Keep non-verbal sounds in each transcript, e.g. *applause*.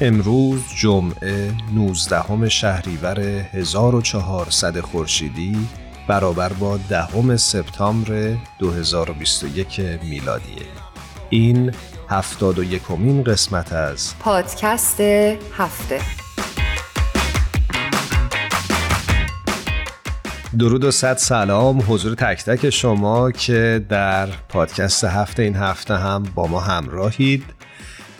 امروز جمعه 19 شهریور 1400 خورشیدی برابر با دهم سپتامبر 2021 میلادیه. این هفتاد و یکمین قسمت از پادکست هفته. درود و صد سلام حضور تک تک شما که در پادکست هفته این هفته هم با ما همراهید.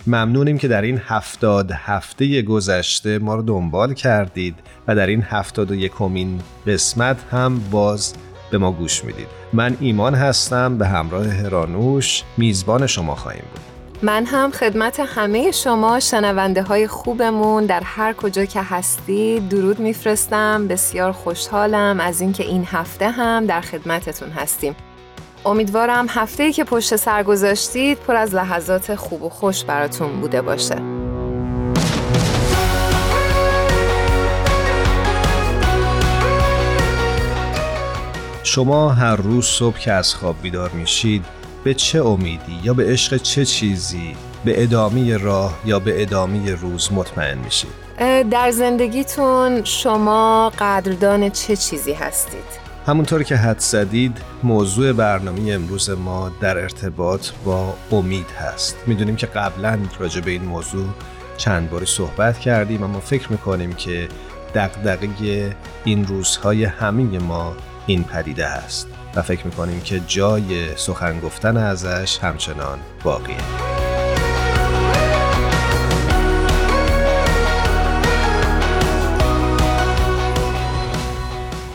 ممنونیم که در این هفتاد هفته گذشته ما رو دنبال کردید و در این هفتاد و یکمین قسمت هم باز به ما گوش می‌دید. من ایمان هستم به همراه هرانوش میزبان شما خواهیم بود. من هم خدمت همه شما شنونده های خوبمون در هر کجا که هستید درود میفرستم. بسیار خوشحالم از اینکه این هفته هم در خدمتتون هستیم. امیدوارم هفته ای که پشت سر گذاشتید پر از لحظات خوب و خوش براتون بوده باشه شما هر روز صبح که از خواب بیدار میشید به چه امیدی یا به عشق چه چیزی به ادامه راه یا به ادامه روز مطمئن میشید؟ در زندگیتون شما قدردان چه چیزی هستید؟ همونطور که حد زدید موضوع برنامه امروز ما در ارتباط با امید هست. می‌دونیم که قبلا راجع به این موضوع چند باری صحبت کردیم اما فکر می‌کنیم که دقدقه این روزهای همه ما این پدیده هست. و فکر می‌کنیم که جای سخن گفتن ازش همچنان باقیه.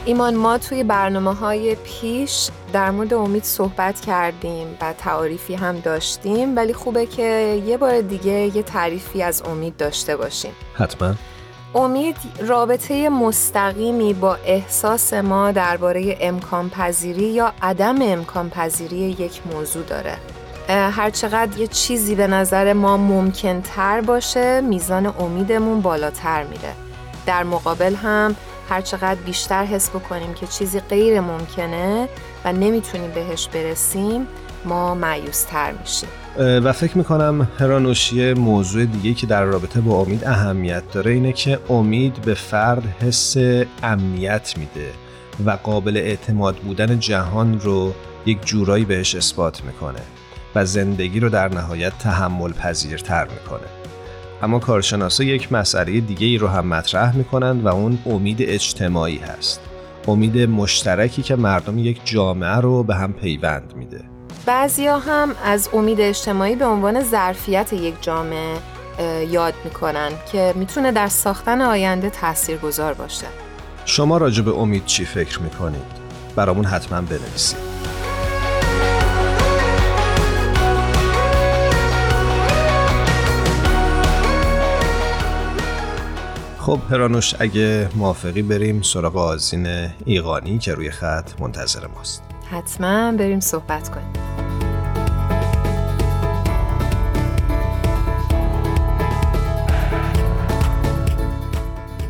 ایمان ما توی برنامه های پیش در مورد امید صحبت کردیم و تعاریفی هم داشتیم ولی خوبه که یه بار دیگه یه تعریفی از امید داشته باشیم. حتما. امید رابطه مستقیمی با احساس ما درباره امکان پذیری یا عدم امکان پذیری یک موضوع داره. هرچقدر یه چیزی به نظر ما ممکن تر باشه میزان امیدمون بالاتر میره. در مقابل هم هرچقدر بیشتر حس بکنیم که چیزی غیر ممکنه و نمی‌تونیم بهش برسیم ما معیوز تر میشیم و فکر می‌کنم هرانوشی موضوع دیگه که در رابطه با امید اهمیت داره اینه که امید به فرد حس امنیت میده و قابل اعتماد بودن جهان رو یک جورایی بهش اثبات می‌کنه و زندگی رو در نهایت تحمل پذیرتر می‌کنه. اما کارشناسا یک مسئله دیگه ای رو هم مطرح می‌کنند و اون امید اجتماعی هست. امید مشترکی که مردم یک جامعه رو به هم پیوند میده. بعضیا هم از امید اجتماعی به عنوان ظرفیت یک جامعه یاد می‌کنن که می‌تونه در ساختن آینده تأثیر گذار باشه. شما راجع به امید چی فکر می‌کنید؟ برامون حتما بنویسید. خب پرانوش اگه موافقی بریم سراغ آزین ایقانی که روی خط منتظر ماست. حتما بریم صحبت کنیم.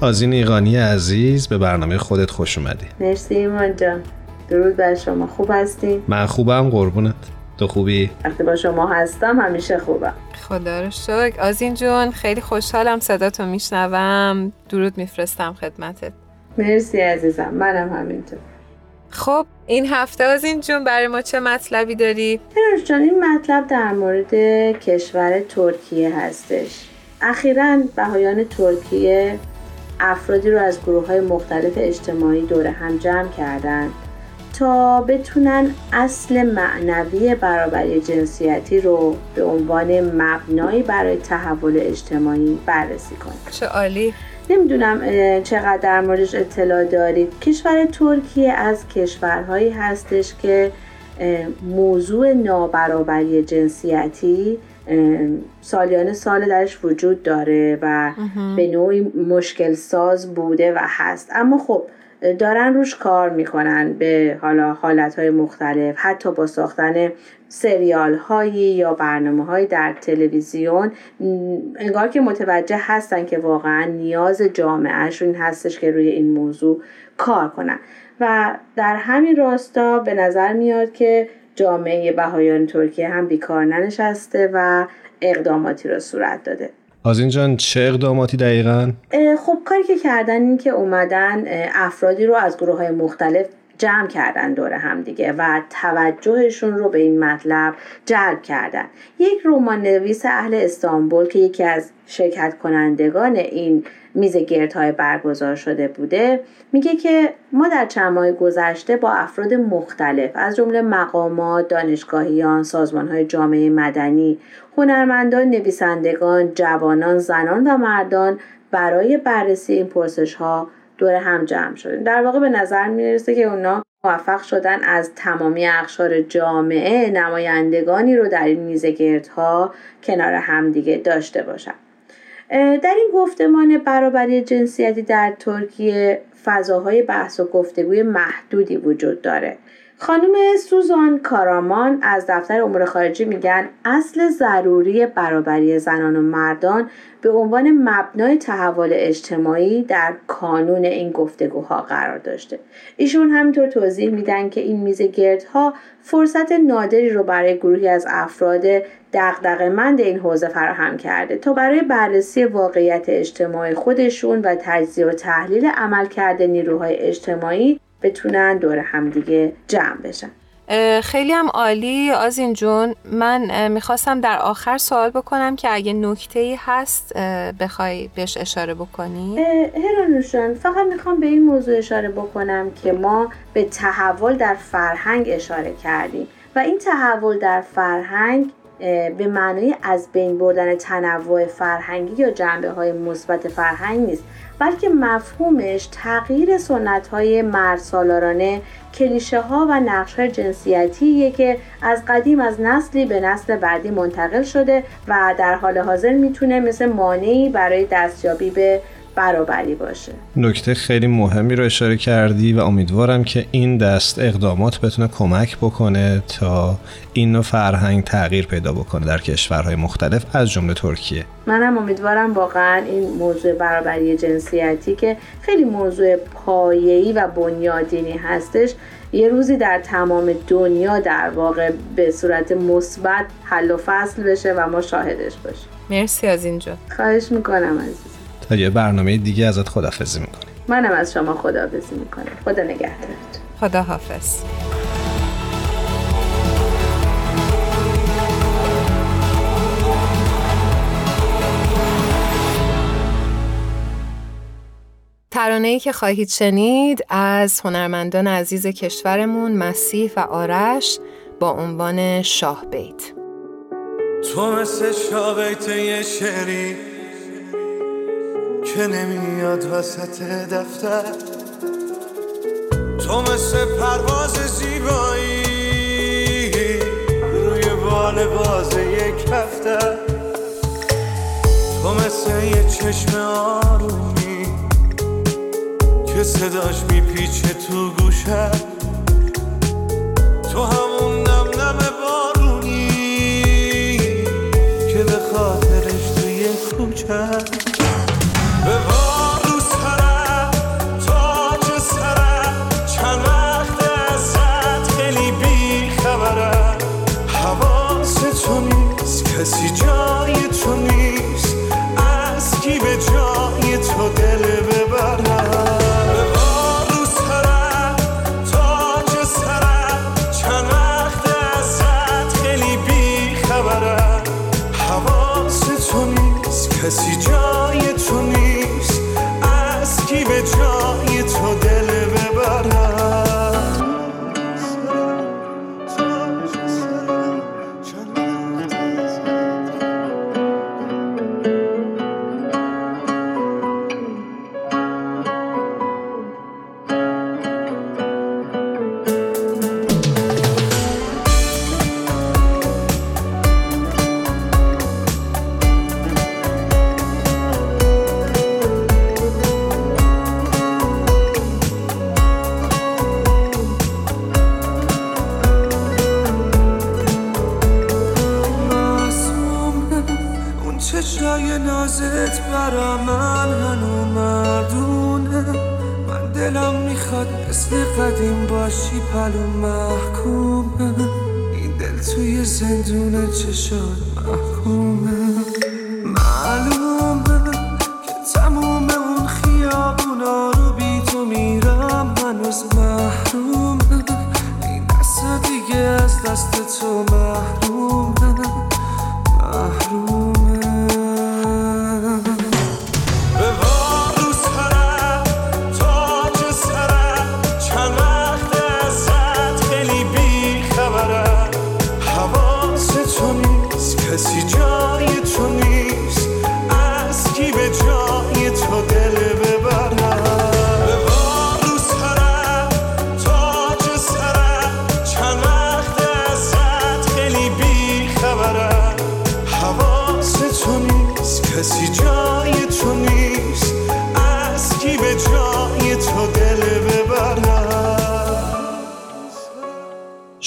آزین ایقانی عزیز به برنامه خودت خوش اومدی. مرسی ایمان جان. درود بر شما. خوب هستی؟ من خوبم قربونت. تو خوبی؟ وقتی با شما هستم همیشه خوبم. خدا رو شکر. آزین جون خیلی خوشحالم صداتو میشنوم. درود میفرستم خدمتت. مرسی عزیزم منم همینطور. خب این هفته آزین جون برای ما چه مطلبی داری؟ جان این مطلب در مورد کشور ترکیه هستش. اخیرا بهایان ترکیه افرادی رو از گروه های مختلف اجتماعی دور هم جمع کردن. تا بتونن اصل معنوی برابری جنسیتی رو به عنوان مبنایی برای تحول اجتماعی بررسی کنن. چه عالی. نمی‌دونم چقدر در موردش اطلاع دارید. کشور ترکیه از کشورهایی هستش که موضوع نابرابری جنسیتی سالیان سال درش وجود داره و به نوعی مشکل ساز بوده و هست. اما خب دارن روش کار می‌کنن به حالا حالت های مختلف حتی با ساختن سریال هایی یا برنامه های در تلویزیون انگار که متوجه هستن که واقعا نیاز جامعهشون هستش که روی این موضوع کار کنن. و در همین راستا به نظر میاد که جامعه بهایان ترکیه هم بیکار ننشسته و اقداماتی را صورت داده. آزین جان چه اقداماتی دقیقا؟ خب کاری که کردن این که اومدن افرادی رو از گروه های مختلف جمع کردن دور هم دیگه و توجهشون رو به این مطلب جلب کردن یک رمان نویس اهل استانبول که یکی از شرکت کنندگان این میز گردهای برگزار شده بوده میگه که ما در چند ماه گذشته با افراد مختلف از جمله مقامات، دانشگاهیان، سازمانهای جامعه مدنی، هنرمندان، نویسندگان، جوانان، زنان و مردان برای بررسی این پرسش ها دور هم جمع شدیم در واقع به نظر می‌رسه که اونا موفق شدن از تمامی اقشار جامعه نمایندگانی رو در این میزگردها کنار همدیگه داشته باشن. در این گفتمان برابری جنسیتی در ترکیه فضاهای بحث و گفتگوی محدودی وجود داره. خانم سوزان کارامان از دفتر امور خارجی میگن اصل ضروری برابری زنان و مردان به عنوان مبنای تحول اجتماعی در کانون این گفتگوها قرار داشته. ایشون همینطور توضیح میدن که این میز گردها فرصت نادری رو برای گروهی از افراد دغدغه‌مند این حوزه فراهم کرده تا برای بررسی واقعیت اجتماعی خودشون و تجزیه و تحلیل عملکرد نیروهای اجتماعی بتونن دور همدیگه جمع بشن. خیلی هم عالی. آزین جون من می‌خواستم در آخر سوال بکنم که اگه نکته ای هست بخوای بهش اشاره بکنی؟ هرانوشان فقط می‌خوام به این موضوع اشاره بکنم که ما به تحول در فرهنگ اشاره کردیم و این تحول در فرهنگ به معنای از بین بردن تنوع فرهنگی یا جنبه های مثبت فرهنگ نیست بلکه مفهومش تغییر سنت های مرد کلیشه ها و نقش های جنسیتیه که از قدیم از نسلی به نسل بعدی منتقل شده و در حال حاضر می‌تونه مثل مانعی برای دستیابی به برابری باشه. نکته خیلی مهمی رو اشاره کردی و امیدوارم که این دست اقدامات بتونه کمک بکنه تا این نوع فرهنگ تغییر پیدا بکنه در کشورهای مختلف از جمله ترکیه. منم امیدوارم واقعا این موضوع برابری جنسیتی که خیلی موضوع پایه‌ای و بنیادینی هستش یه روزی در تمام دنیا در واقع به صورت مثبت حل و فصل بشه و ما شاهدش باشیم. مرسی از اینجا. خواهش می‌کنم عزیز تا یه برنامه دیگه ازت خدافزی می‌کنیم. منم از شما خدافزی می‌کنم. خدا نگهدارت. خدا حافظ ترانه ای که خواهید شنید از هنرمندان عزیز کشورمون مسیح و آرش با عنوان شاه بیت. تو مثل شاه بیت یه شری که نمیاد وسط دفتر. تو مثل پرواز زیبایی روی بال باز یک هفته. تو مثل یه چشم آرومی که صداش میپیچه تو گوشه. تو همون نم بارونی که به خاطرش توی کوچه. به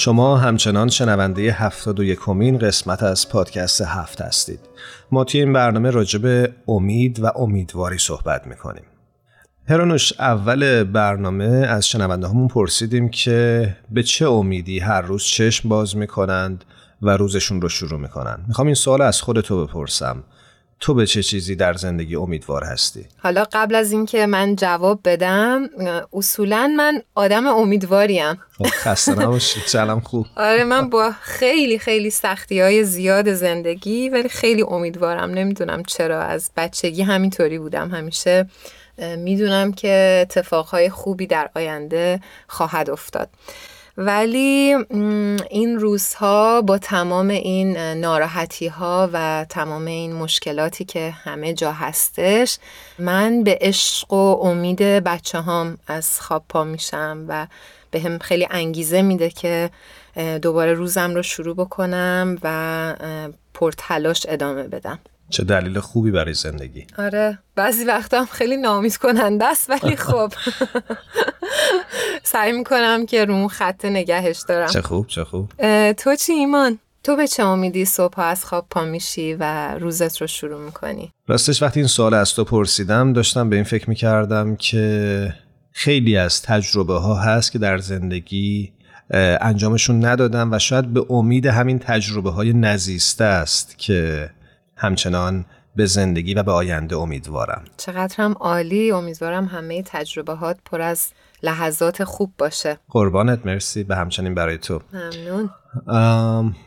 شما همچنان شنونده 71 کمین قسمت از پادکست هفت هستید. ما توی این برنامه راجع به امید و امیدواری صحبت می‌کنیم. هرانوش اول برنامه از شنونده همون پرسیدیم که به چه امیدی هر روز چشم باز می‌کنند و روزشون رو شروع می‌کنن. می‌خوام این سوال از خودتو بپرسم. تو به چه چیزی در زندگی امیدوار هستی؟ حالا قبل از اینکه من جواب بدم اصولا من آدم امیدواریم. خب، خسته نباشی. *laughs* چلم خوب. آره من با خیلی خیلی سختی های زیاد زندگی ولی خیلی امیدوارم. نمی‌دونم چرا از بچگی همینطوری بودم. همیشه می‌دونم که اتفاقهای خوبی در آینده خواهد افتاد. ولی این روزها با تمام این ناراحتی ها و تمام این مشکلاتی که همه جا هستش من به عشق و امید بچه هام از خواب پا میشم و به هم خیلی انگیزه میده که دوباره روزم رو شروع بکنم و پرتلاش ادامه بدم. چه دلیل خوبی برای زندگی. آره بعضی وقتا هم خیلی نامید کننده است ولی *laughs* خب. *laughs* سعی می‌کنم که رو اون خط نگهش دارم چه خوب چه خوب تو چی ایمان؟ تو به چه امیدی صبح از خواب پا میشی و روزت رو شروع می‌کنی؟ راستش وقتی این سوال از تو پرسیدم داشتم به این فکر می‌کردم که خیلی از تجربه ها هست که در زندگی انجامشون ندادم و شاید به امید همین تجربه های نزیسته است که همچنان به زندگی و به آینده امیدوارم چقدر هم عالی امیدوارم همه تجربه هات پر از لحظات خوب باشه. قربانت مرسی. به همچنین برای تو. ممنون.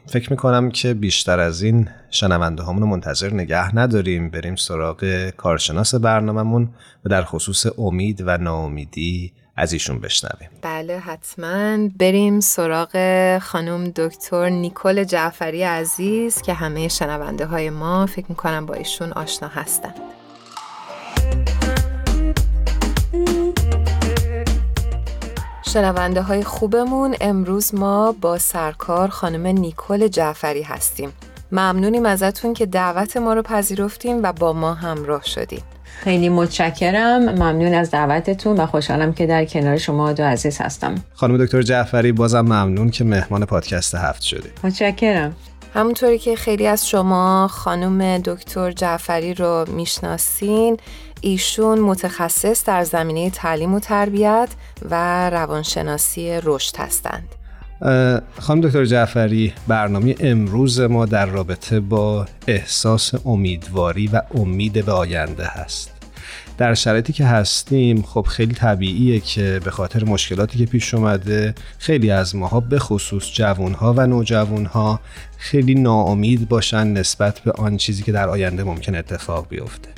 فکر می‌کنم که بیشتر از این شنونده رو منتظر نگه نداریم. بریم سراغ کارشناس برنامهمون و در خصوص امید و ناامیدی از ایشون بشنویم. بله حتما. بریم سراغ خانم دکتر نیکل جعفری عزیز که همه شنونده های ما فکر می‌کنم با ایشون آشنا هستن شنونده های خوبمون. امروز ما با سرکار خانم نیکل جعفری هستیم. ممنونیم ازتون که دعوت ما رو پذیرفتیم و با ما همراه شدیم خیلی متشکرم. ممنون از دعوتتون و خوشحالم که در کنار شما دو عزیز هستم. خانم دکتر جعفری بازم ممنون که مهمان پادکست هفت شدید متشکرم. همونطوری که خیلی از شما خانم دکتر جعفری رو می‌شناسین ایشون متخصص در زمینه تعلیم و تربیت و روانشناسی رشد هستند. خانم دکتر جعفری برنامه امروز ما در رابطه با احساس امیدواری و امید به آینده هست. در شرایطی که هستیم خب خیلی طبیعیه که به خاطر مشکلاتی که پیش اومده خیلی از ماها به خصوص جوانها و نوجوانها خیلی ناامید باشن نسبت به آن چیزی که در آینده ممکن اتفاق بیفته.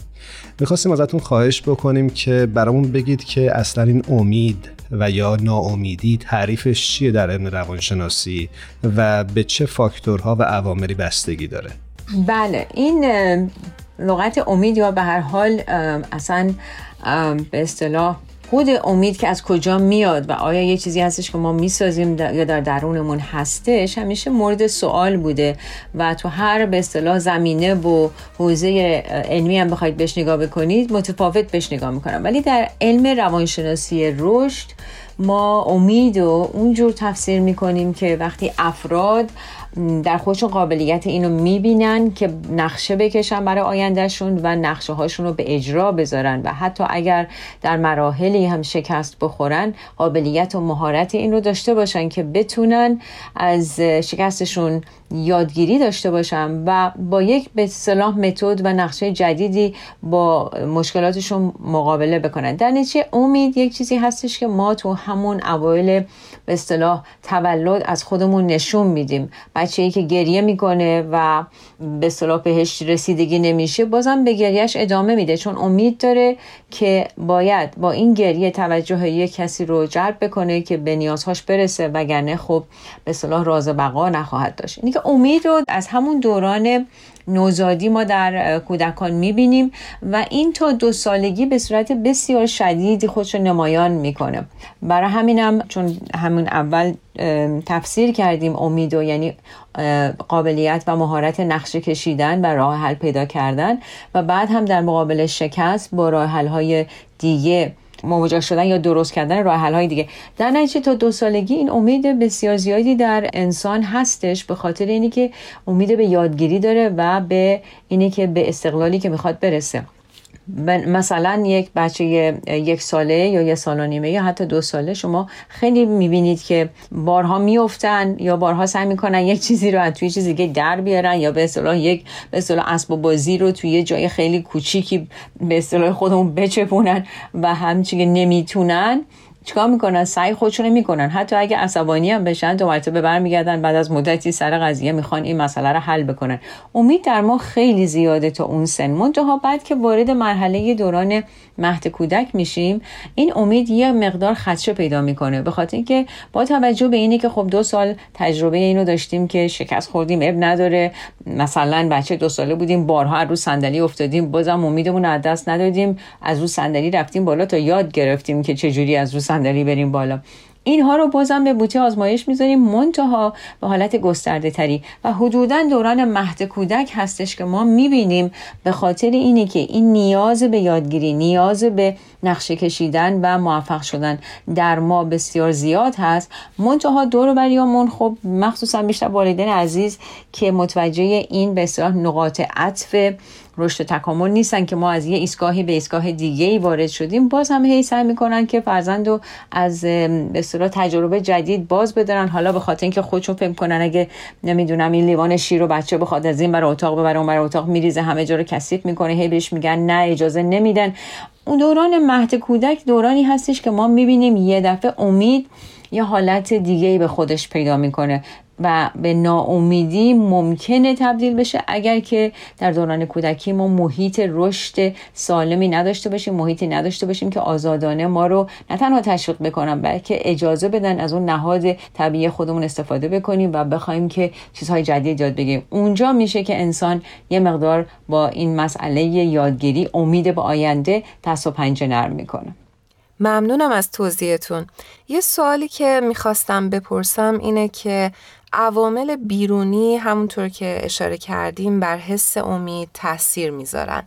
می‌خواستیم ازتون خواهش بکنیم که برامون بگید که اصلا این امید و یا ناامیدی تعریفش چیه در علم روانشناسی و به چه فاکتورها و عواملی بستگی داره؟ بله این لغت امید یا به هر حال اصلا به اصطلاح خود امید که از کجا میاد و آیا یه چیزی هستش که ما می‌سازیم یا در درونمون هستش همیشه مورد سوال بوده و تو هر به اصطلاح زمینه و حوزه علمی هم بخواید بهش نگاه بکنید متفاوت بهش نگاه می‌کنم. ولی در علم روانشناسی رشد ما امید و اونجور تفسیر می‌کنیم که وقتی افراد در خودشون قابلیت اینو می‌بینن که نقشه بکشن برای آیندهشون و نقشه هاشون رو به اجرا بذارن و حتی اگر در مراحلی هم شکست بخورن قابلیت و مهارت این رو داشته باشن که بتونن از شکستشون یادگیری داشته باشن و با یک به صلاح متد و نقشه جدیدی با مشکلاتشون مقابله بکنن. در نتیجه امید یک چیزی هستش که ما تو همون اوایل به اصطلاح تولد از خودمون نشون میدیم. بچه ای که گریه می‌کنه و به اصطلاح بهش رسیدگی نمیشه بازم به گریهش ادامه میده. چون امید داره که باید با این گریه توجه یک کسی رو جلب بکنه که به نیازهاش برسه وگرنه خب به صلاح راز بقا نخواهد داشت. اینی که امید رو از همون دوران نوزادی ما در کودکان می‌بینیم و این تا دو سالگی به صورت بسیار شدیدی خودش نمایان می‌کنه. برای همینم چون همون اول تفسیر کردیم امید و یعنی قابلیت و مهارت نقشه کشیدن و راه حل پیدا کردن و بعد هم در مقابل شکست با راه حل های دیگه مواجه شدن یا درست کردن راه حل های دیگه. در نتیجه تا دو سالگی این امید بسیار زیادی در انسان هستش به خاطر اینی که امید به یادگیری داره و به اینی که به استقلالی که می‌خواد برسه. مثلا یک بچه یک ساله یا یک سال و نیمه یا حتی دو ساله شما خیلی می‌بینید که بارها میفتن یا بارها سعی می‌کنن یک چیزی رو از توی چیزی که در بیارن یا به اصطلاح یک به اصطلاح اسباب بازی رو توی جای خیلی کوچیکی به اصطلاح خودمون بچپونن و همچنین نمی‌تونن. چیکار می‌کنن؟ سعی خودشون می‌کنن. حتی اگه عصبانی هم بشن دو مرتبه برمیگردن بعد از مدتی سر قضیه می‌خوان این مسئله رو حل بکنن. امید در ما خیلی زیاده تا اون سن. منتها بعد که وارد مرحله دوران مهد کودک میشیم این امید یه مقدار خدشه پیدا می‌کنه. به خاطر اینکه با توجه به اینه که خب دو سال تجربه اینو داشتیم که شکست خوردیم اب نداره. مثلا بچه دو ساله بودیم بارها رو صندلی افتادیم بازم امیدمون از دست ندادیم. از رو صندلی رفتیم بالا تا یاد گرفتیم که چجوری از رو صندلی بریم بالا. اینها رو بازم به بوته آزمایش می‌ذاریم. منتها به حالت گسترده تری و حدودا دوران مهد کودک هستش که ما می‌بینیم. به خاطر اینه که این نیاز به یادگیری نیاز به نقشه کشیدن و موفق شدن در ما بسیار زیاد هست. منتها دور بریامون خب مخصوصا بیشتر والدین عزیز که متوجه این اصطلاح نقاط عطف رشد تکامل نیستن که ما از یه ایستگاهی به ایستگاه دیگه ای وارد شدیم. باز هم هی سعی می‌کنن که فرزند رو از به تجربه جدید باز بدارن. حالا به خاطر اینکه خودشون فکر کنن اگه نمی‌دونم این لیوان شیر رو بچه بخواد از این برای اتاق ببره اون برای اتاق میریزه همه جا رو کثیف می‌کنه هی بهش میگن نه اجازه نمیدن. اون دوران مهد کودک دورانی هستش که ما می‌بینیم یه دفعه امید یه حالت دیگه ای به خودش پیدا می‌کنه. و به ناامیدی ممکنه تبدیل بشه. اگر که در دوران کودکی ما محیط رشد سالمی نداشته باشیم محیطی نداشته باشیم که آزادانه ما رو نه تنها تشویق بکنن بلکه اجازه بدن از اون نهاد طبیعی خودمون استفاده بکنیم و بخوایم که چیزهای جدید یاد بگیریم. اونجا میشه که انسان یه مقدار با این مسئله یادگیری امید به آینده دست پنجه نرم می‌کنه. ممنونم از توضیحتون. یه سوالی که می‌خواستم بپرسم اینه که عوامل بیرونی همونطور که اشاره کردیم بر حس امید تاثیر می‌ذارن.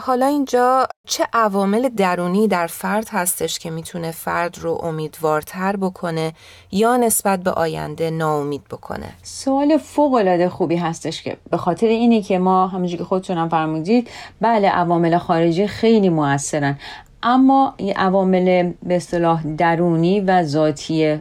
حالا اینجا چه عوامل درونی در فرد هستش که می‌تونه فرد رو امیدوارتر بکنه یا نسبت به آینده ناامید بکنه؟ سوال فوق العاده خوبی هستش که به خاطر اینی که ما همونجوری که خودتونم فرمودید بله عوامل خارجی خیلی موثرن. اما عوامل به اصطلاح درونی و ذاتی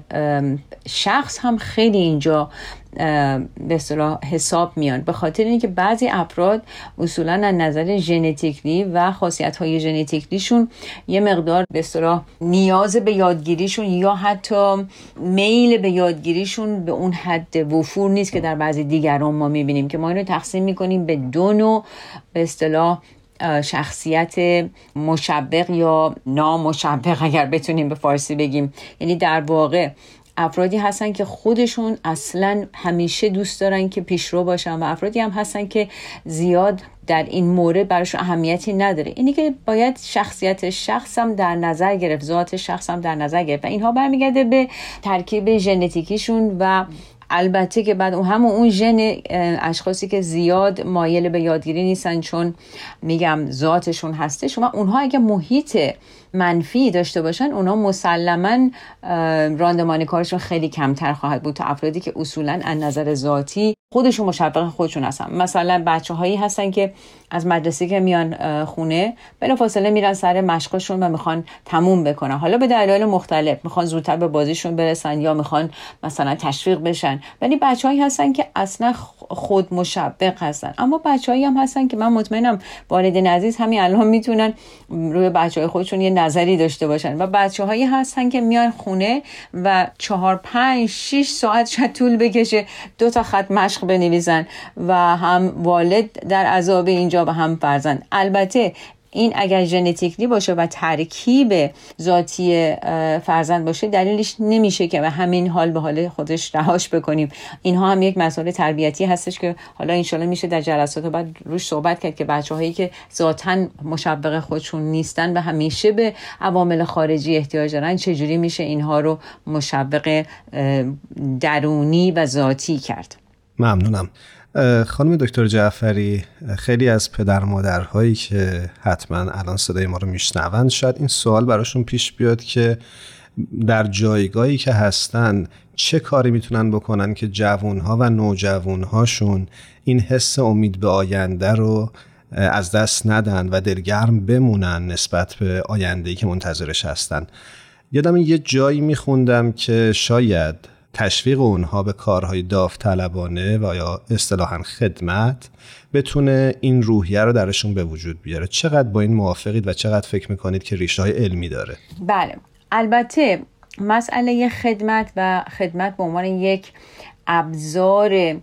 شخص هم خیلی اینجا به اصطلاح حساب میان. به خاطر اینکه بعضی افراد اصولا از نظر ژنتیکلی و خاصیت های ژنتیکلیشون یه مقدار به اصطلاح نیاز به یادگیریشون یا حتی میل به یادگیریشون به اون حد وفور نیست که در بعضی دیگران ما می‌بینیم که ما اینو تقسیم می‌کنیم به دو نوع به اصطلاح شخصیت مشبق یا نامشبق اگر بتونیم به فارسی بگیم. یعنی در واقع افرادی هستن که خودشون اصلا همیشه دوست دارن که پیشرو باشن و افرادی هم هستن که زیاد در این مورد براشون اهمیتی نداره. اینی که باید شخصیت شخص هم در نظر گرفت ذات شخص هم در نظر گرفت. و اینها برمیگرده به ترکیب ژنتیکیشون و البته که بعد اون همون اون ژن اشخاصی که زیاد مایل به یادگیری نیستن چون میگم ذاتشون هسته. شما اونها اگه محیط منفی داشته باشن اونا مسلما راندمانی کارشون خیلی کمتر خواهد بود تا افرادی که اصولا از نظر ذاتی خودشون مشوق خودشون هستن. مثلا بچه هایی هستن که از مدرسه که میان خونه بلا فاصله میرن سر مشقشون و می‌خوان تموم بکنن. حالا به دلایل مختلف می‌خوان زودتر به بازیشون برسن یا می‌خوان مثلا تشویق بشن. ولی هایی هستن که اصلا خود مشوق هستن. اما هایی هم هستن که من مطمئنم والدین عزیز همین الان می‌تونن روی بچه های خودشون یه نظری داشته باشن و بچه هایی هستن که میان خونه و چهار پنج شیش ساعت شاید طول بکشه دو تا خط مشق بنویسن و هم والد در عذاب اینجا و هم فرزند. البته این اگر ژنتیکلی باشه و ترکیب ذاتی فرزند باشه دلیلش نمیشه که به همین حال به حال خودش رهاش بکنیم. اینها هم یک مسئله تربیتی هستش که حالا انشالله میشه در جلسات بعد روش صحبت کرد که بچه هایی که ذاتا مشبق خودشون نیستن و همیشه به عوامل خارجی احتیاج دارن چجوری میشه اینها رو مشبق درونی و ذاتی کرد؟ ممنونم. خانم دکتر جعفری خیلی از پدر مادرهایی که حتما الان صدای ما رو میشنوند شاید این سوال براشون پیش بیاد که در جایگاهی که هستن چه کاری می‌تونن بکنن که جوانها و نوجوانهاشون این حس امید به آینده رو از دست ندن و دلگرم بمونن نسبت به آینده که منتظرش هستن. یادم یه جایی میخوندم که شاید تشویق اونها به کارهای داوطلبانه و یا اصطلاحا خدمت بتونه این روحیه رو درشون به وجود بیاره. چقدر با این موافقید و چقدر فکر می‌کنید که ریشه های علمی داره؟ بله. البته مسئله خدمت و خدمت به عنوان یک ابزار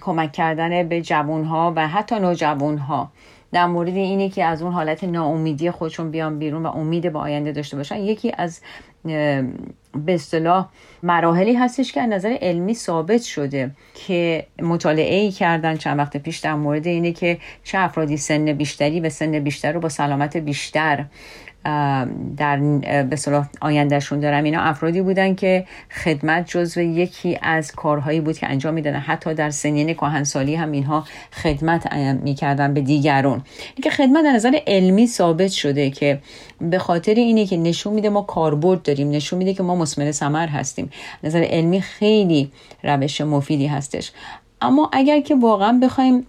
کمک کردن به جوانها و حتی نوجوانها. در مورد اینی که از اون حالت ناامیدی خودشون بیان بیرون و امید به آینده داشته باشن یکی از به اصطلاح مراحلی هستش که از نظر علمی ثابت شده که مطالعه ای کردن چند وقت پیش در مورد اینه که چه افرادی سن بیشتری و سن بیشتر رو با سلامت بیشتر در به صلاح آیندهشون دارم. اینا افرادی بودن که خدمت جزو یکی از کارهایی بود که انجام می‌دادن. حتی در سنین کهنسالی هم اینها خدمت می‌کردن به دیگرون که خدمت در نظر علمی ثابت شده که به خاطر اینه که نشون میده ما کاربرد داریم نشون میده که ما مسمر ثمر هستیم. نظر علمی خیلی روش مفیدی هستش. اما اگر که واقعا بخوایم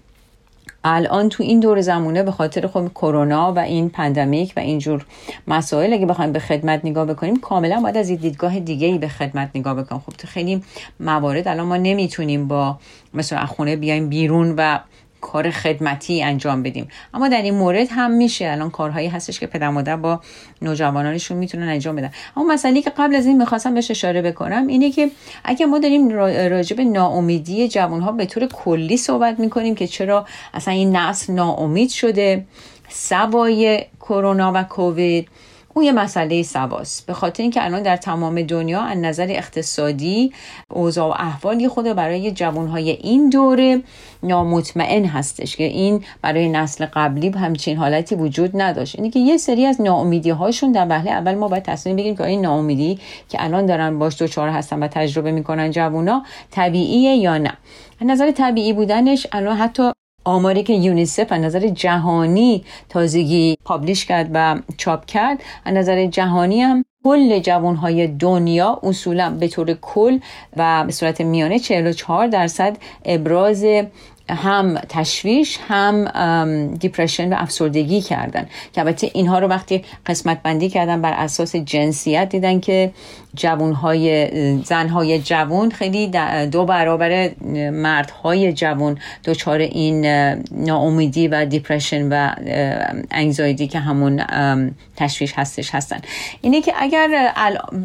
الان تو این دور زمونه به خاطر خب کرونا و این پندمیک و اینجور مسائل اگه بخوایم به خدمت نگاه بکنیم کاملا باید از دیدگاه دیگه ای به خدمت نگاه بکنیم. خب تو خیلی موارد الان ما نمی‌تونیم با مثلا خونه بیایم بیرون و کار خدمتی انجام بدیم. اما در این مورد هم میشه. الان کارهایی هستش که پدر مادر با نوجوانانشون می‌تونن انجام بدن. اما مسئله که قبل از این می‌خواستم بهش اشاره بکنم اینه که اگه ما داریم راجع به ناامیدی جوانها به طور کلی صحبت می‌کنیم که چرا اصلا این نسل ناامید شده سوای کرونا و کووید اون یه مسئله سواست به خاطر اینکه الان در تمام دنیا از نظر اقتصادی اوضاع و احوالی خود برای جوانهای این دوره نامطمئن هستش که این برای نسل قبلی همچین حالتی وجود نداشت. اینه که یه سری از ناامیدی هاشون در وهله اول ما باید تصمیم بگیریم که این ناامیدی که الان دارن باش دوچار هستن و تجربه می‌کنن جوونا طبیعیه یا نه. نظر طبیعی بودنش الان حتی آماری که یونیسف از نظر جهانی تازگی پابلیش کرد و چاپ کرد از نظر جهانی هم کل جوانهای دنیا اصولا به طور کل و به صورت میانه 44 درصد ابراز هم تشویش هم دیپرشن و افسردگی کردن. که البته اینها رو وقتی قسمت بندی کردن بر اساس جنسیت دیدن که جوانهای زنهای جوان خیلی دو برابر مردهای جوان دچار این ناامیدی و دیپرشن و انگزایدی که همون تشویش هستش هستن. اینه که اگر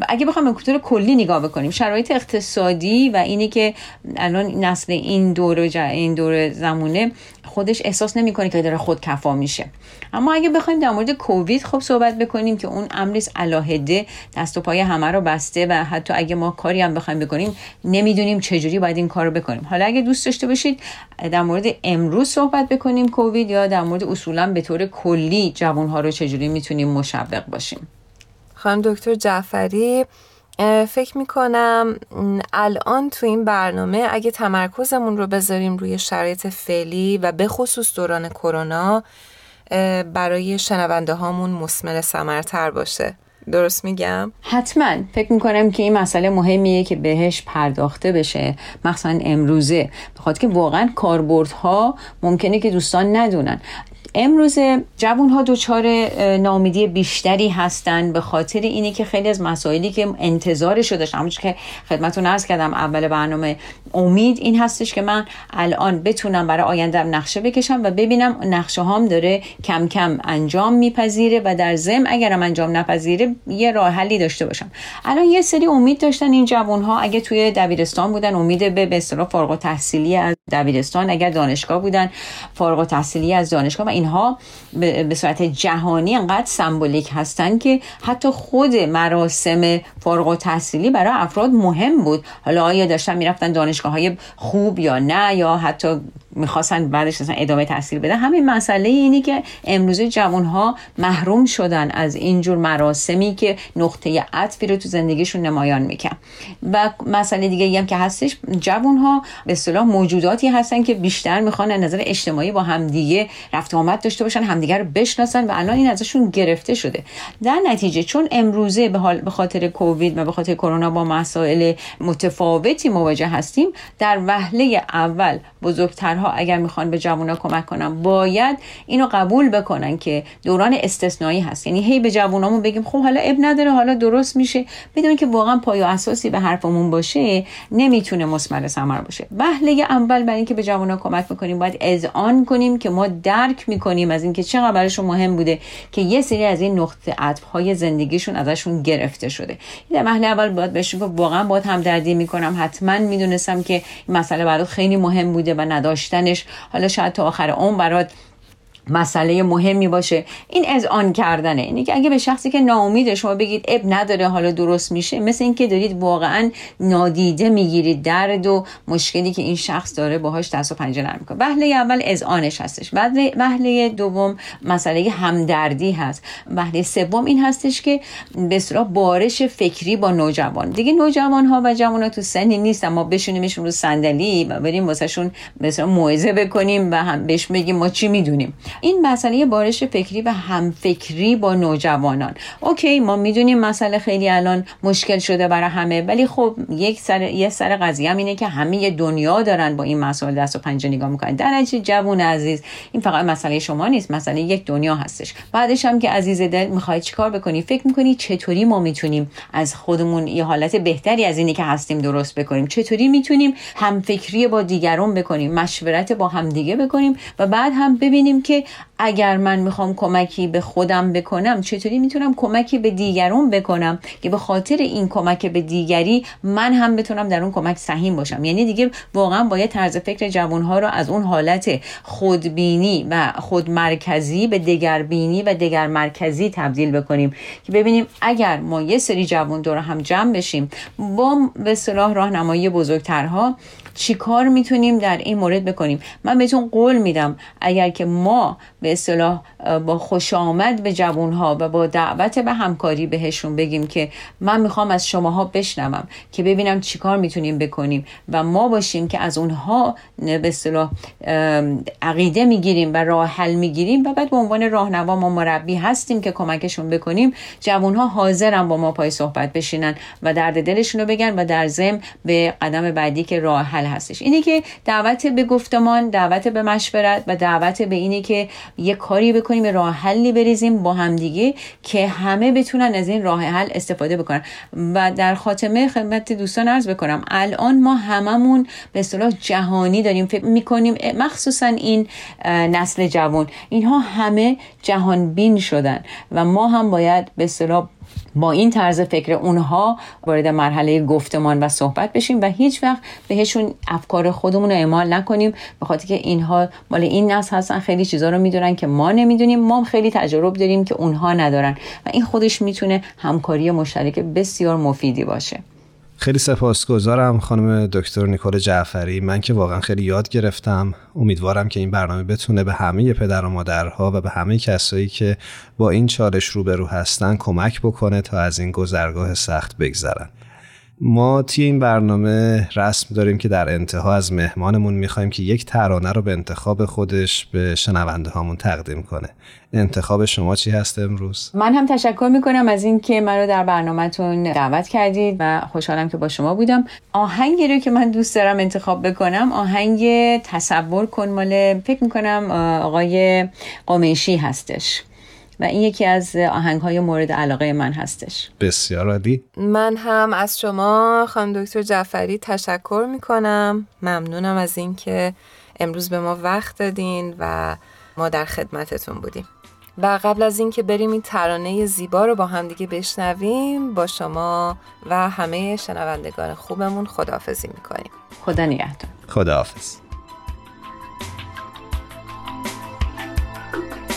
اگه بخوام به کلی نگاه بکنیم شرایط اقتصادی و اینه که الان نسل این دور این دور زمونه خودش احساس نمی‌کنه که داره خود کفا میشه. اما اگه بخوایم در مورد کووید خب صحبت بکنیم که اون امریس علاهده دست و پای همه رو بسته و حتی اگه ما کاری هم بخوایم بکنیم نمی‌دونیم چجوری باید این کار رو بکنیم. حالا اگه دوست داشته باشید در مورد امروز صحبت بکنیم کووید یا در مورد اصولا به طور کلی جوانها رو چجوری می‌تونیم مشوق باشیم. خانم دکتر جعفری فکر می‌کنم الان تو این برنامه اگه تمرکزمون رو بذاریم روی شرایط فعلی و به خصوص دوران کرونا برای شنونده هامون مسمر سمرتر باشه. درست میگم؟ حتما. فکر می‌کنم که این مسئله مهمیه که بهش پرداخته بشه. مخصوصا امروزه. بخاطر که واقعا کاربردها ممکنه که دوستان ندونن. امروز جوان ها دچار نامیدی بیشتری هستند به خاطر اینه که خیلی از مسائلی که انتظارش رو داشتم که خدمتتون عرض کردم اول برنامه امید این هستش که من الان بتونم برای آینده نقشه بکشم و ببینم نقشه هام داره کم کم انجام میپذیره و در ضمن اگرم انجام نپذیره یه راه حلی داشته باشم. الان یه سری امید داشتن این جوان ها اگه توی دبیرستان بودن امید به به اصطلاح فارغ تحصیلی از دبیرستان اگر دانشگاه بودن فارغ تحصیلی از دانشگاه اینها به صورت جهانی انقدر سمبولیک هستن که حتی خود مراسم فارغ تحصیلی برای افراد مهم بود. حالا آیا داشتن می‌رفتن دانشگاه های خوب یا نه یا حتی می‌خواستن بعدش اصلا ادامه تحصیل بده همین مسئله اینی که امروزه جوان ها محروم شدن از اینجور مراسمی که نقطه عطفی رو تو زندگیشون نمایان میکن. و مسئله دیگه هم که هستش جوان ها به اصطلاح موجوداتی هستن که بیشتر می‌خوان از نظر اجتماعی با همدیگه رفت آمد داشته باشن همدیگه رو بشناسن و الان این ازشون گرفته شده. در نتیجه چون امروزه به حال به خاطر کووید و به خاطر کرونا با مسائل متفاوتی مواجه هستیم در وهله اول بزرگترها اگر می‌خوان به جوونا کمک کنن باید اینو قبول بکنن که دوران استثنایی هست. یعنی هی به جوونامون بگیم خب حالا اب نداره حالا درست میشه. بدون که واقعا پای و اساسی به حرفمون باشه نمی‌تونه مثمر ثمر باشه. وهله اول برای اینکه به جوونا کمک می‌کنیم باید اذعان کنیم که ما درک می‌کنیم از اینکه چقدر براشون مهم بوده که یه سری از این نقطه عطف های زندگیشون ازشون گرفته شده. در محله اول باید بهشون واقعا باید همدردی می‌کنم. حتما می‌دونستم که این مسئله برات خیلی مهم بوده و نداشتنش. حالا شاید تا آخر عمر برات مسئله مهمی باشه. این از آن کردنه. اینی که اگه به شخصی که ناامیده شما بگید اب نداره حالا درست میشه مثل اینکه دارید واقعا نادیده می‌گیرید. درد و مشکلی که این شخص داره باهاش دست و پنجه نرم می‌کنه. وهله اول از آنش هستش. وهله دوم مسئله همدردی هست. وهله سوم این هستش که به بارش فکری با نوجوان. دیگه نوجوان ها و جوان ها تو سنی نیست ما بشونیمشون رو صندلی و بریم واسهشون مثلا موعظه بکنیم و هم بهش بگیم ما چی می‌دونیم. این مسئله بارش فکری و همفکری با نوجوانان. اوکی ما می‌دونیم مسئله خیلی الان مشکل شده برای همه ولی خب یک سر یه سر قضیه اینه که همه دنیا دارن با این مسائل دست و پنجه نگاه می‌کنن. در نتیجه جوون عزیز این فقط مسئله شما نیست مسئله یک دنیا هستش. بعدش هم که عزیز دل می‌خوای چیکار بکنی؟ فکر می‌کنی چطوری ما می‌تونیم از خودمون یه حالت بهتری از اینی که هستیم درست بکنیم؟ چطوری می‌تونیم همفکری با دیگران بکنیم مشورت با همدیگه بکنیم و بعد هم ببینیم که اگر من می‌خوام کمکی به خودم بکنم چطوری می‌تونم کمکی به دیگرون بکنم که به خاطر این کمک به دیگری من هم بتونم در اون کمک سهیم باشم؟ یعنی دیگه واقعا باید طرز فکر جوانها رو از اون حالت خودبینی و خودمرکزی به دگربینی و دگر مرکزی تبدیل بکنیم که ببینیم اگر ما یه سری جوان دور هم جمع بشیم با به صلاح راهنمایی بزرگترها چیکار می‌تونیم در این مورد بکنیم؟ من بهتون قول میدم اگر که ما به اصطلاح با خوش آمد به جوون ها و با دعوت به همکاری بهشون بگیم که من می‌خوام از شماها بشنوم که ببینم چیکار می‌تونیم بکنیم و ما باشیم که از اونها به اصطلاح عقیده می‌گیریم و راه حل می‌گیریم و بعد به عنوان راهنما ما مربی هستیم که کمکشون بکنیم جوون ها حاضرن با ما پای صحبت بشینن و درد دلشون رو بگن و در ضمن به قدم بعدی که راه حل هستش. اینه که دعوت به گفتمان دعوت به مشورت و دعوت به اینه که یه کاری بکنیم راه حلی بریزیم با همدیگه که همه بتونن از این راه حل استفاده بکنن. و در خاتمه خدمت دوستان عرض بکنم الان ما هممون به اصطلاح جهانی داریم. فکر می‌کنیم مخصوصا این نسل جوان. اینها همه جهان بین شدن و ما هم باید به اصطلاح با این طرز فکر اونها وارد مرحله گفتمان و صحبت بشیم و هیچ وقت بهشون افکار خودمون رو اعمال نکنیم به خاطر که اینها مال این نسل هستن خیلی چیزا رو می‌دونن که ما نمی‌دونیم ما خیلی تجرب داریم که اونها ندارن و این خودش می‌تونه همکاری مشترک بسیار مفیدی باشه. خیلی سپاسگزارم خانم دکتر نیکول جعفری. من که واقعا خیلی یاد گرفتم. امیدوارم که این برنامه بتونه به همه پدر و مادرها و به همه کسایی که با این چالش روبرو هستن کمک بکنه تا از این گذرگاه سخت بگذرن. ما توی این برنامه رسم داریم که در انتها از مهمانمون می‌خوایم که یک ترانه رو به انتخاب خودش به شنونده هامون تقدیم کنه. انتخاب شما چی هست امروز؟ من هم تشکر می‌کنم از اینکه من رو در برنامهتون دعوت کردید و خوشحالم که با شما بودم. آهنگی رو که من دوست دارم انتخاب بکنم آهنگ تصور کن مال فکر می‌کنم آقای قمیشی هستش. و این یکی از آهنگ های مورد علاقه من هستش. بسیار عالی. من هم از شما خانم دکتر جعفری تشکر می‌کنم. ممنونم از اینکه امروز به ما وقت دادین و ما در خدمتتون بودیم. و قبل از اینکه بریم این ترانه زیبا رو با هم دیگه بشنویم با شما و همه شنوندگان خوبمون خداحافظی می‌کنیم. خدا نگهدار. خداحافظ.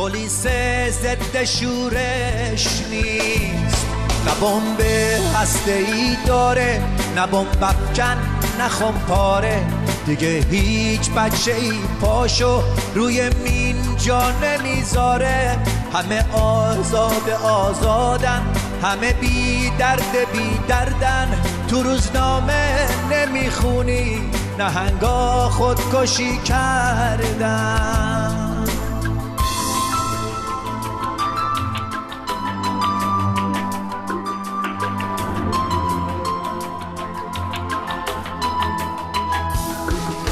پلیس ضد شورش نیست. نه بمب هسته ای داره نه بمب افکن نه پاره دیگه هیچ بچه ای پاشو روی مین جا نمی‌ذاره. همه آزاد آزادن همه بی درد بی دردن. تو روزنامه نمی‌خونی نهنگا خودکشی کردن.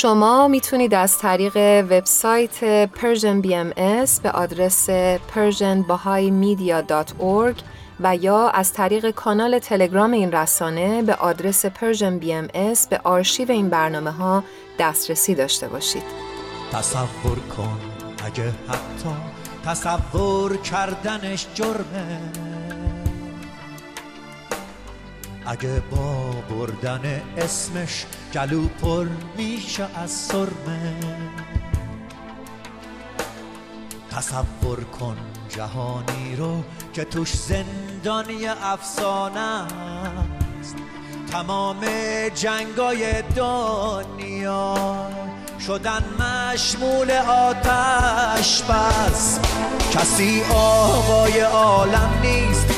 شما می‌تونید از طریق وبسایت Persian BMS به آدرس persianbahaimedia.org و یا از طریق کانال تلگرام این رسانه به آدرس Persian BMS به آرشیو این برنامه ها دسترسی داشته باشید. تصور کن اگه حتی تصور کردنش جرمه اگه با بردن اسمش گلو پر میشه از سرمه. تصور کن جهانی رو که توش زندانی افسانه است. تمام جنگای دنیا شدن مشمول آتش بس. کسی آقای عالم نیست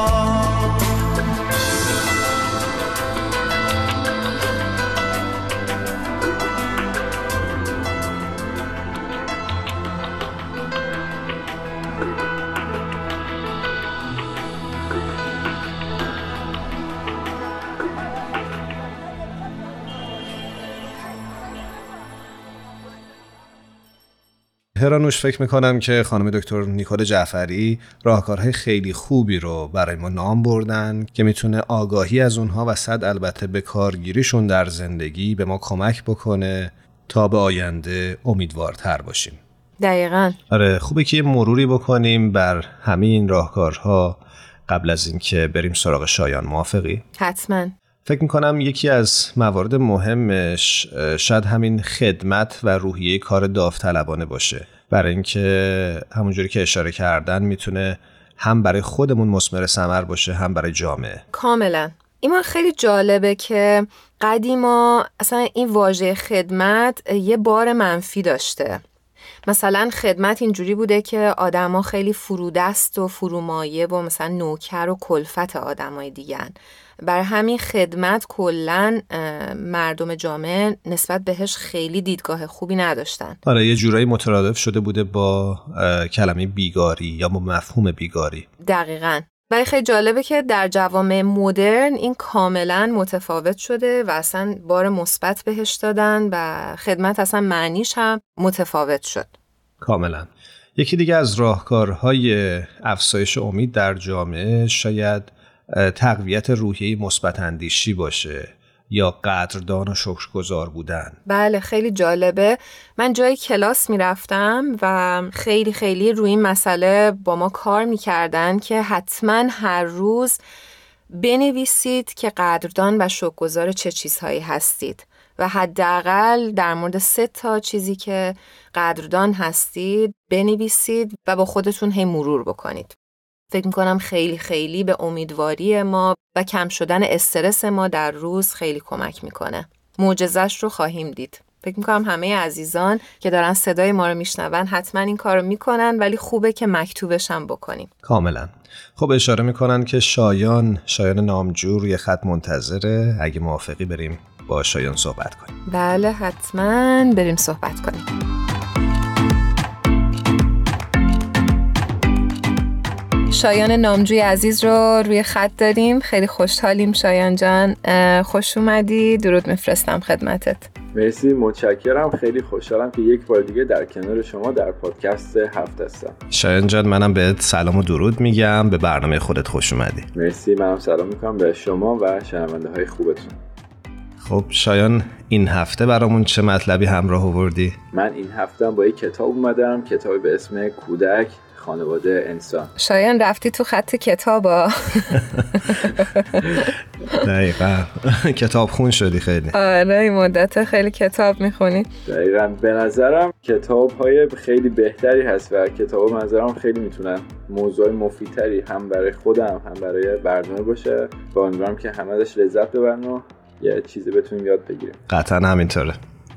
هرانوش فکر می‌کنم که خانم دکتر نیکول جعفری راهکارهای خیلی خوبی رو برای ما نام بردن که می‌تونه آگاهی از اونها و صد البته به کارگیریشون در زندگی به ما کمک بکنه تا به آینده امیدوارتر باشیم. دقیقا. آره خوبه که یه مروری بکنیم بر همه این راهکارها قبل از اینکه بریم سراغ شایان موافقی. حتما. فکر می‌کنم یکی از موارد مهمش شاید همین خدمت و روحیه کار داوطلبانه باشه. برای اینکه همونجوری که اشاره کردن می‌تونه هم برای خودمون مسمر ثمر باشه هم برای جامعه. کاملا. ایمان خیلی جالبه که قدیما اصلا این واژه خدمت یه بار منفی داشته. مثلا خدمت اینجوری بوده که آدما خیلی فرودست و فرومایه و مثلا نوکر و کلفت آدمای دیگن بر همین خدمت کلا مردم جامعه نسبت بهش خیلی دیدگاه خوبی نداشتن. آره یه جورایی مترادف شده بوده با کلمه بیگاری یا با مفهوم بیگاری. دقیقا. ولی خیلی جالبه که در جوامع مدرن این کاملا متفاوت شده و اصلا بار مثبت بهش دادن و خدمت اصلا معنیش هم متفاوت شد. کاملا. یکی دیگه از راهکارهای افزایش امید در جامعه شاید تقویت روحیه مثبت اندیشی باشه یا قدردان و شکرگزار بودن. بله خیلی جالبه. من جای کلاس می‌رفتم و خیلی خیلی روی این مسئله با ما کار می‌کردن که حتما هر روز بنویسید که قدردان و شکرگزار چه چیزهایی هستید و حداقل در مورد سه تا چیزی که قدردان هستید بنویسید و با خودتون هی مرور بکنید. فکر می‌کنم خیلی خیلی به امیدواری ما و کم شدن استرس ما در روز خیلی کمک می‌کنه. معجزش رو خواهیم دید. فکر می‌کنم همه عزیزان که دارن صدای ما رو میشنون حتما این کار رو می‌کنن ولی خوبه که مکتوبش هم بکنیم. کاملا. خب اشاره می‌کنن که شایان شایان نامجور یه خط منتظره اگه موافقی بریم با شایان صحبت کنیم. بله حتما بریم صحبت کنیم. شایان نامجوی عزیز رو روی خط داریم. خیلی خوشحالیم. شایان جان خوش اومدی. درود میفرستم خدمتت. مرسی. متشکرم. خیلی خوشحالم که یک بار دیگه در کنار شما در پادکست هفت هستم. شایان جان منم بهت سلام و درود میگم. به برنامه خودت خوش اومدی. مرسی. منم سلام می‌کنم به شما و شنونده های خوبتون. خب شایان این هفته برامون چه مطلبی همراه آوردی؟ من این هفته با یک کتاب اومدم. کتابی به اسم کودک. خانواده انسان. شایان رفتی تو خط کتابا. دقیقا. کتاب خون شدی خیلی. آره این مدت خیلی کتاب می‌خونی. دقیقا. به نظرم کتاب های خیلی بهتری هست و کتاب منظرم خیلی می‌تونن موضوع مفیدتری هم برای خودم هم برای برنامه باشه. با امیدوارم که همه ازش لذت ببرن و یه چیزی بتونیم یاد بگیریم. قطعا همینطوره.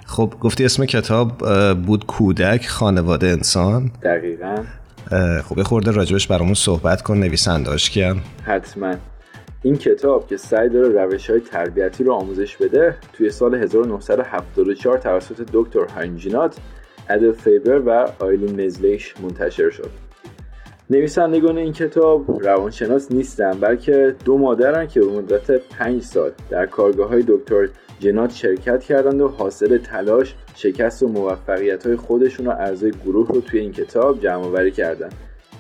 خب گفتی اسم کتاب بود کودک خانواده انسان. دقیقا. خب خورده راجبش برامون صحبت کن نویسنداش کیم حتما. این کتاب که سعی داره روش های تربیتی رو آموزش بده توی سال 1974 توسط دکتر هاینجینات ادل فیبر و آیلین مزلیش منتشر شد. نویسندگان این کتاب روانشناس نیستن بلکه دو مادرن که به مدت پنج سال در کارگاه های دکتر جنات شرکت کردند و حاصل تلاش شکست و موفقیت های خودشون و اعضای گروه رو توی این کتاب جمع آوری کردن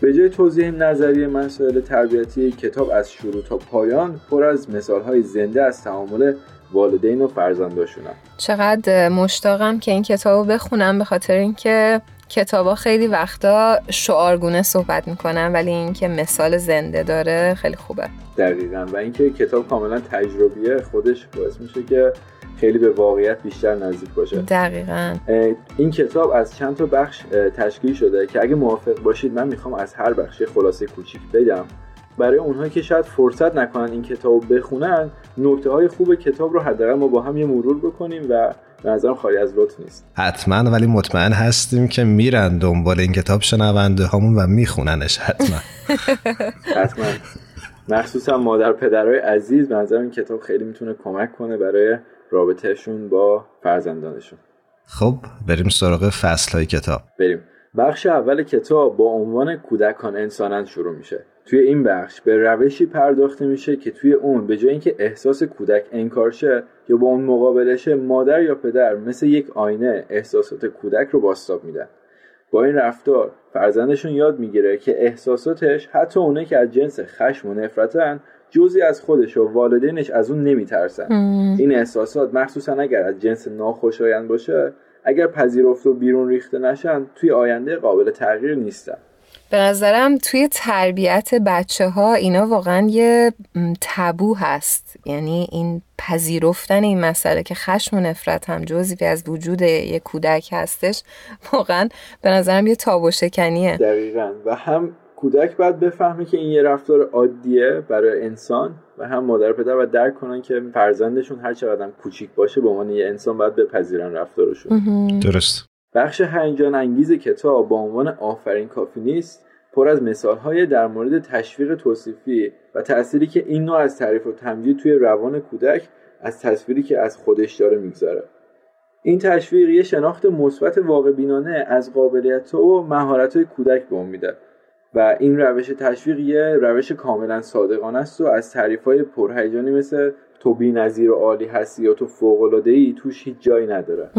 به جای توضیح نظری مسائل تربیتی کتاب از شروع تا پایان پر از مثال های زنده از تعامل والدین و فرزنداشونم چقدر مشتاقم که این کتاب رو بخونم به خاطر اینکه کتابا خیلی وقتا شعارگونه صحبت می‌کنن ولی اینکه مثال زنده داره خیلی خوبه. دقیقا. و اینکه کتاب کاملا تجربیه خودش باعث میشه که خیلی به واقعیت بیشتر نزدیک باشه. دقیقا. این کتاب از چند تا بخش تشکیل شده که اگه موافق باشید من می‌خوام از هر بخش خلاصه کوچیک بگم برای اونهایی که شاید فرصت نکنن این کتاب بخونن نکته های خوب کتاب رو حداقل ما با هم یه مرور بکنیم و به نظرم خالی از لطف نیست. حتما ولی مطمئن هستیم که میرن دنبال این کتاب شنونده هامون و میخوننش حتما. *laughs* حتما. مخصوصا مادر پدرهای عزیز به نظرم این کتاب خیلی می‌تونه کمک کنه برای رابطهشون با فرزندانشون. خب بریم سراغ فصل های کتاب. بریم. بخش اول کتاب با عنوان کودکان انسانند شروع میشه. توی این بخش به روشی پرداخته میشه که توی اون به جای اینکه احساس کودک انکار شه یا با اون مقابلشه مادر یا پدر مثل یک آینه احساسات کودک رو باستاب میدن. با این رفتار فرزندشون یاد می‌گیره که احساساتش حتی اونه که از جنس خشم و نفرتن جزی از خودش و والدینش از اون نمیترسن. این احساسات مخصوصا اگر از جنس ناخوشایند باشه اگر پذیرفته و بیرون ریخته نشن توی آینده قابل تغییر نیستن. به نظرم توی تربیت بچه ها اینا واقعا یه تبو هست. یعنی این پذیرفتن این مسئله که خشم و نفرت هم جزوی از وجود یک کودک هستش واقعا به نظرم یه تابو شکنیه. دقیقا. و هم کودک باید بفهمه که این یه رفتار عادیه برای انسان و هم مادر پدر باید درک کنن که فرزندشون هر چقدر کوچیک باشه به عنوان یه انسان باید بپذیرن رفتارشون. درست. بخش هیجان انگیز کتاب با عنوان آفرین کافی نیست پر از مثالهای در مورد تشویق توصیفی و تأثیری که این نوع از تعریف و تمجید توی روان کودک از تصویری که از خودش داره می‌گذاره این تشویق یه شناخت مثبت واقع بینانه از قابلیت و مهارت کودک به اون میده و این روش تشویق یه روش کاملا صادقانه است و از تعریف های پرهیجانی مثل تو نظیر و عالی هستی یا تو فوق ای توش هیچ جایی نداره.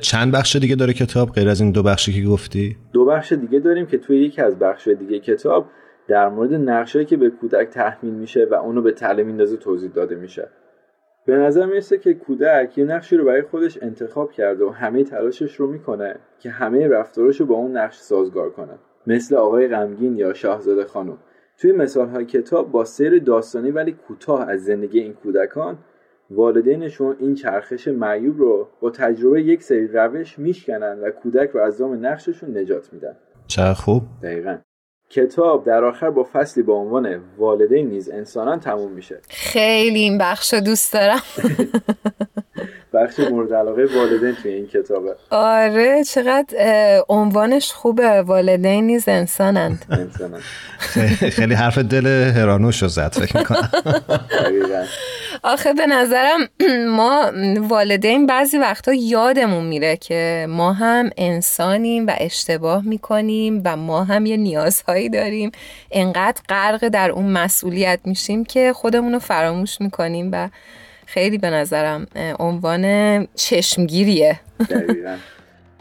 چند بخش دیگه داره کتاب غیر از این دو بخشی که گفتی؟ دو بخش دیگه داریم که توی یکی از بخش دیگه کتاب در مورد نقشهایی که به کودک تحمیل میشه و اونو به تله میندازه توضیح داده میشه. به نظر می‌رسه که کودک یه نقشی رو برای خودش انتخاب کرده و همه تلاشش رو می‌کنه که همه رفتارش رو با اون نقش سازگار کنه. مثل آقای غمگین یا شاهزاده خانم. توی مثال های کتاب با سیر داستانی ولی کوتاه از زندگی این کودکان والدینشون این چرخش معیوب رو با تجربه یک سری روش میشکنن و کودک رو از دام نقششون نجات میدن. چه خوب. دقیقا. کتاب در آخر با فصلی با عنوان والدین نیز انسانان تموم میشه. خیلی این بخش دوست دارم. *laughs* بخش مورد علاقه والدین توی این کتابه. آره چقدر عنوانش خوبه. والدین نیز *laughs* انسانند. خیلی حرف دل هرانوش رو زد فکر می‌کنم. آخه به نظرم *clears throat* ما والدین بعضی وقتا یادمون میره که ما هم انسانیم و اشتباه می‌کنیم و ما هم یه نیازهایی داریم. انقدر غرق در اون مسئولیت میشیم که خودمون رو فراموش می‌کنیم و خیلی به نظرم عنوان چشمگیریه.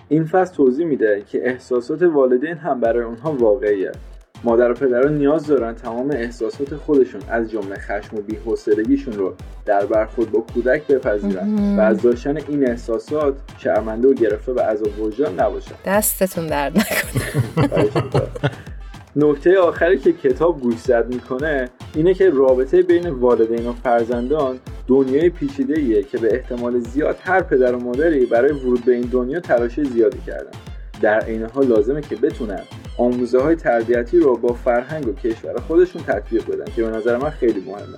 این فصل توضیح میده که احساسات والدین هم برای اونها واقعیه. مادر و پدران نیاز دارن تمام احساسات خودشون از جمله خشم و بی‌حوصلگیشون رو در برخورد با کودک بپذیرن و از داشتن این احساسات شرمنده و گرفته به عذاب وجدان نباشن. دستتون درد نکنه. *laughs* نکته آخری که کتاب گوشزد می‌کنه اینه که رابطه بین والدین و فرزندان دنیای پیچیده ایه که به احتمال زیاد هر پدر و مادری برای ورود به این دنیا تلاش زیادی کردن. در عین حال لازمه که بتونن آموزه های تربیتی رو با فرهنگ و کشور خودشون تطبیق بدن که به نظر من خیلی مهمه.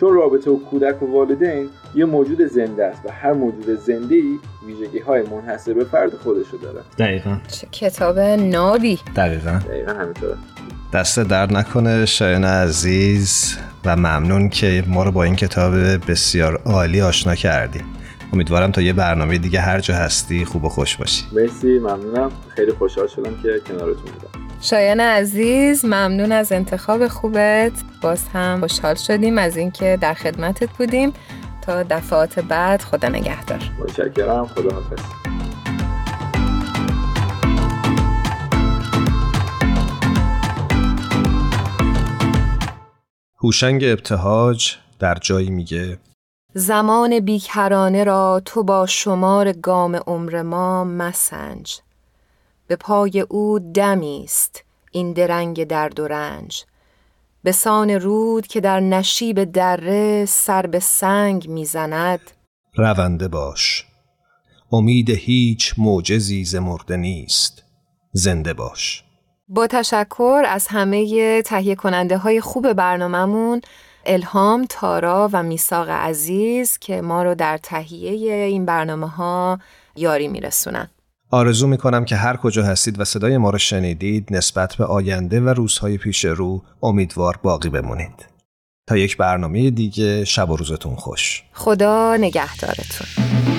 چون رابطه و کودک و والدین یه موجود زنده است و هر موجود زنده ای ویژگی های منحصر به فرد خودشو داره. دقیقا. چه کتاب نابی دقیقا. دقیقا همینطوره. دست درد نکنه شایان عزیز و ممنون که ما رو با این کتاب بسیار عالی آشنا کردی. امیدوارم تا یه برنامه دیگه هر جا هستی خوب و خوش باشی. مرسی ممنونم. خیلی خوشحال شدم که کنارتون بودم. شایان عزیز ممنون از انتخاب خوبت. باز هم خوشحال شدیم از اینکه در خدمتت بودیم. تا دفعات بعد خدا نگهدار. متشکرم. خدا حافظ. هوشنگ ابتهاج در جایی میگه زمان بیکرانه را تو با شمار گام عمر ما مسنج. به پای او دمی است این درنگ درد و رنج. به سان رود که در نشیب دره سر به سنگ می‌زند. رونده باش. امید هیچ معجزی زمرده نیست. زنده باش. با تشکر از همه تهیه کننده های خوب برنامهمون الهام، تارا و میساق عزیز که ما رو در تهیه این برنامه ها یاری میرسونن. آرزو می‌کنم که هر کجا هستید و صدای ما رو شنیدید نسبت به آینده و روزهای پیش رو امیدوار باقی بمونید. تا یک برنامه دیگه شب و روزتون خوش. خدا نگهدارتون.